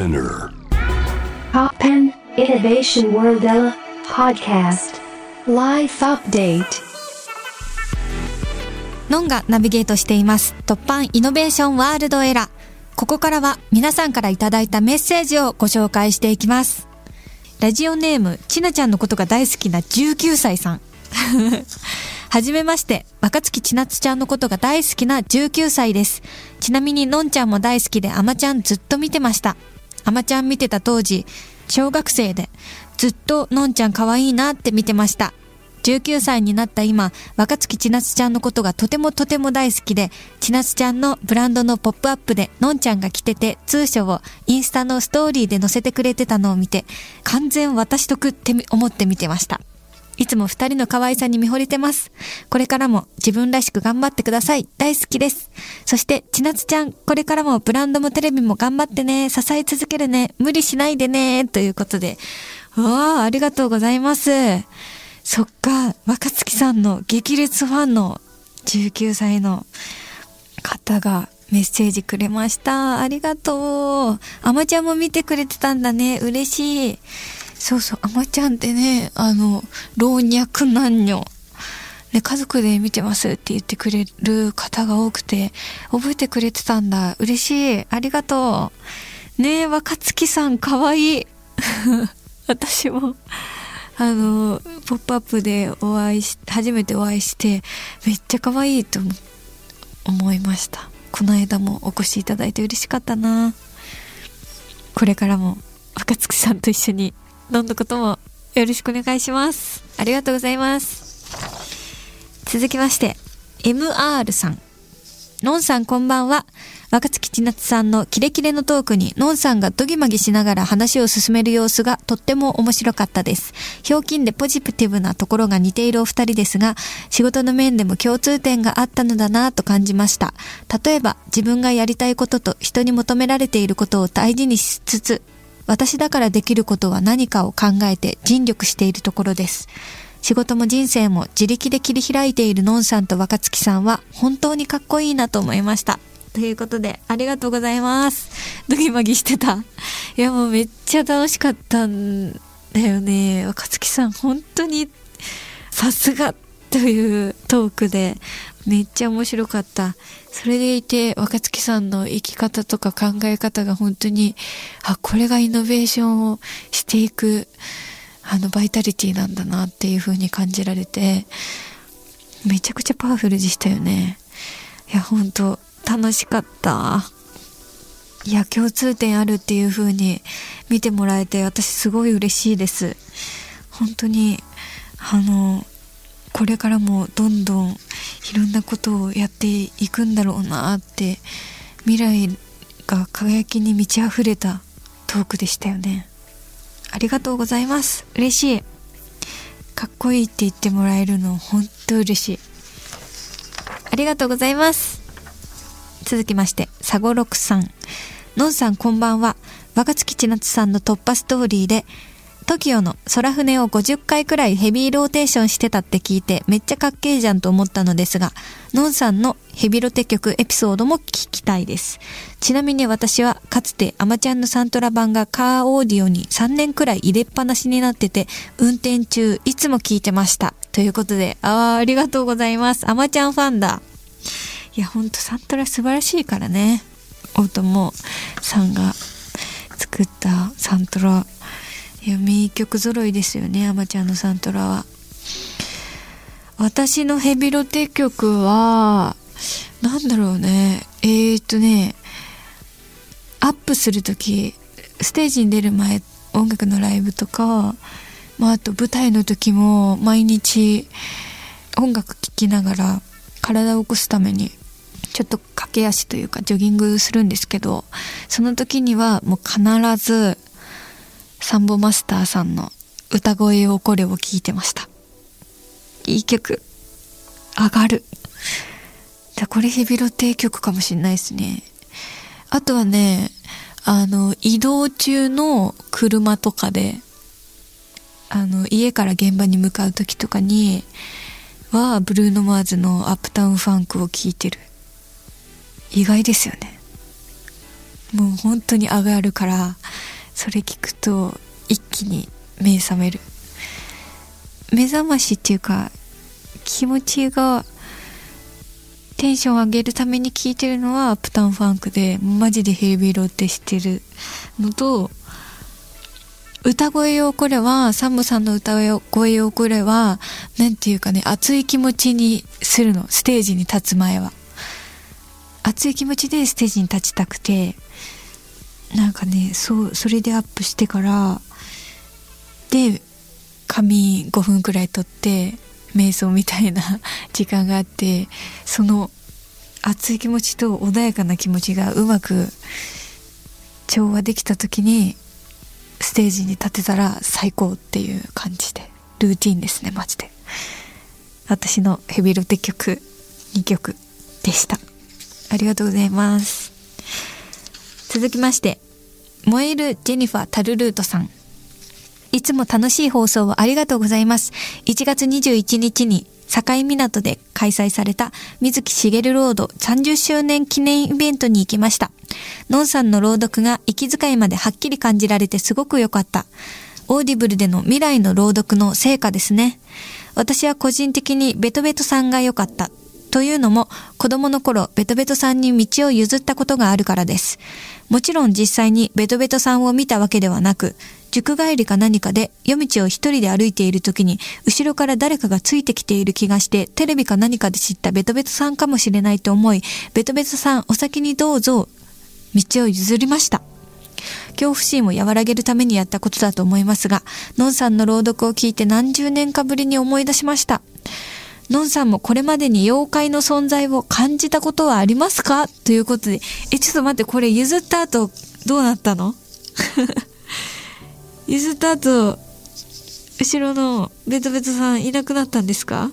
Spinner. Poppen Innovation World Podcast Life Update ノンがナビゲートしています。突版イノベーションワールドエラー。ここからは皆さんからいただいたメッセージをご紹介していきます。ラジオネーム、ちなちゃんのことが大好きな19歳さん。はじめまして、若月千夏ちゃんのことが大好きな19歳です。ちなみにのんちゃんも大好きで、あまちゃんずっと見てました。あまちゃん見てた当時、小学生で、ずっとのんちゃん可愛いなって見てました。19歳になった今、若月千夏ちゃんのことがとてもとても大好きで、千夏ちゃんのブランドのポップアップでのんちゃんが着てて、通所をインスタのストーリーで載せてくれてたのを見て、完全私得って思って見てました。いつも二人の可愛さに見惚れてます。これからも自分らしく頑張ってください。大好きです。そして、千夏ちゃん、これからもブランドもテレビも頑張ってね。支え続けるね。無理しないでね。ということで。わあ、ありがとうございます。そっか、若月さんの激烈ファンの19歳の方がメッセージくれました。ありがとう。あまちゃんも見てくれてたんだね。嬉しい。そうそう、あまちゃんってね、あの、老若男女。ね、家族で見てますって言ってくれる方が多くて、覚えてくれてたんだ。嬉しい。ありがとう。ねえ、若月さん、かわいい。私も、あの、ポップアップでお会いし、初めてお会いして、めっちゃ可愛いいと思思いました。この間もお越しいただいて嬉しかったな。これからも若月さんと一緒に飲んだこともよろしくお願いします。ありがとうございます。続きまして、MR さん。のんさんこんばんは。若月千夏さんのキレキレのトークに、のんさんがドギマギしながら話を進める様子がとっても面白かったです。ひょうきんでポジティブなところが似ているお二人ですが、仕事の面でも共通点があったのだなぁと感じました。例えば、自分がやりたいことと人に求められていることを大事にしつつ、私だからできることは何かを考えて尽力しているところです。仕事も人生も自力で切り開いているのんさんと若月さんは本当にかっこいいなと思いました。ということで、ありがとうございます。ドギマギしてた。いやもうめっちゃ楽しかったんだよね。若月さん本当にさすがというトークでめっちゃ面白かった。それでいて若月さんの生き方とか考え方が本当に、あ、これがイノベーションをしていくあのバイタリティなんだなっていう風に感じられてめちゃくちゃパワフルでしたよね。いや本当楽しかった。いや共通点あるっていう風に見てもらえて私すごい嬉しいです。本当にあのこれからもどんどんいろんなことをやっていくんだろうなって未来が輝きに満ち溢れたトークでしたよねありがとうございます。嬉しい。かっこいいって言ってもらえるの本当嬉しい。ありがとうございます。続きまして、サゴロクさん。のんさんこんばんは。若月千夏さんの突破ストーリーで、TOKIO の空船を50回くらいヘビーローテーションしてたって聞いてめっちゃかっけえじゃんと思ったのですが、のんさんのヘビロテ曲エピソードも聞きたいです。ちなみに私はかつてアマちゃんのサントラ版がカーオーディオに3年くらい入れっぱなしになってて、運転中いつも聞いてました。ということで、あーありがとうございます。アマちゃんファンだ。いや、ほんとサントラ素晴らしいからね。大友さんが作ったサントラ。いや、名曲揃いですよね、アマちゃんのサントラは。私のヘビロテ曲は、なんだろうね。えー、っとね、アップする時ステージに出る前音楽のライブとか、まあ、あと舞台の時も毎日音楽聴きながら体を起こすためにちょっと駆け足というかジョギングするんですけどその時にはもう必ずサンボマスターさんの歌声をこれを聴いてましたいい曲上がるだこれヘビロテ曲かもしんないですねあとはね、あの、移動中の車とかで、あの、家から現場に向かう時とかに、は、ブルーノ・マーズのアップタウン・ファンクを聴いてる。意外ですよね。もう本当に上がるからそれ聞くと一気に目覚める。目覚ましっていうか気持ちがテンション上げるために聴いてるのはアップタウンファンクでマジでヘビーローって知ってるのと歌声をこれはサムさんの歌声をこれはなんていうかね熱い気持ちにするの。ステージに立つ前は。熱い気持ちでステージに立ちたくて。なんかねそうそれでアップしてからで髪5分くらい取って瞑想みたいな 時間があってその熱い気持ちと穏やかな気持ちがうまく調和できた時にステージに立てたら最高っていう感じでルーティンですねマジで。私のヘビロテ曲2曲でした。ありがとうございます。続きまして燃えるジェニファー・タルルートさんいつも楽しい放送をありがとうございます。1月21日に境港で開催された水木しげるロード30周年記念イベントに行きました。のんさんの朗読が息遣いまではっきり感じられてすごく良かった。オーディブルでの未来の朗読の成果ですね。私は個人的にベトベトさんが良かった。というのも子供の頃ベトベトさんに道を譲ったことがあるからです。もちろん実際にベトベトさんを見たわけではなく、塾帰りか何かで夜道を一人で歩いている時に後ろから誰かがついてきている気がしてテレビか何かで知ったベトベトさんかもしれないと思いベトベトさんお先にどうぞ道を譲りました恐怖心を和らげるためにやったことだと思いますがのんさんの朗読を聞いて何十年かぶりに思い出しましたのんさんもこれまでに妖怪の存在を感じたことはありますか？ということでえちょっと待ってこれ譲った後どうなったの？譲った後後ろのベトベトさんいなくなったんですか？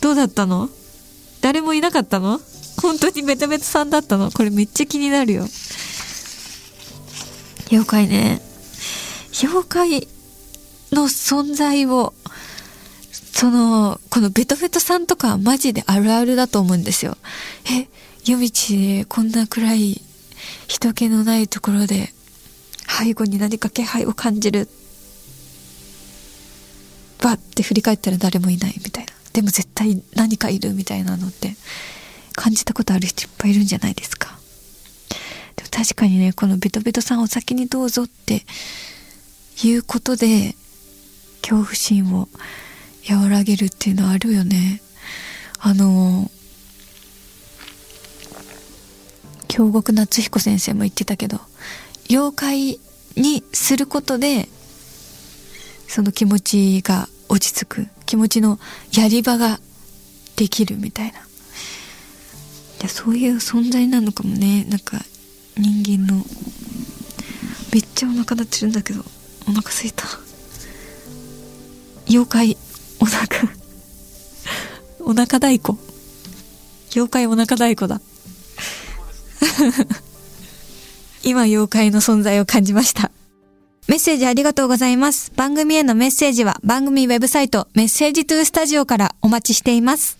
どうだったの？誰もいなかったの？本当にベトベトさんだったの？これめっちゃ気になるよ。妖怪ね。妖怪の存在をそのこのベトベトさんとかマジであるあるだと思うんですよ。え夜道でこんな暗い人気のないところで背後に何か気配を感じる。バッて振り返ったら誰もいないみたいな。でも絶対何かいるみたいなのって感じたことある人いっぱいいるんじゃないですか。でも確かにねこのベトベトさんお先にどうぞっていうことで恐怖心を和らげるっていうのはあるよね。あの京極夏彦先生も言ってたけど妖怪にすることでその気持ちが落ち着く。気持ちのやり場ができるみたいな。いやそういう存在なのかもね。なんか人間のめっちゃお腹鳴ってるんだけどお腹すいた。妖怪お腹お腹太鼓妖怪お腹太鼓だ 今妖怪の存在を感じました。メッセージありがとうございます。番組へのメッセージは番組ウェブサイトメッセージトゥースタジオからお待ちしています。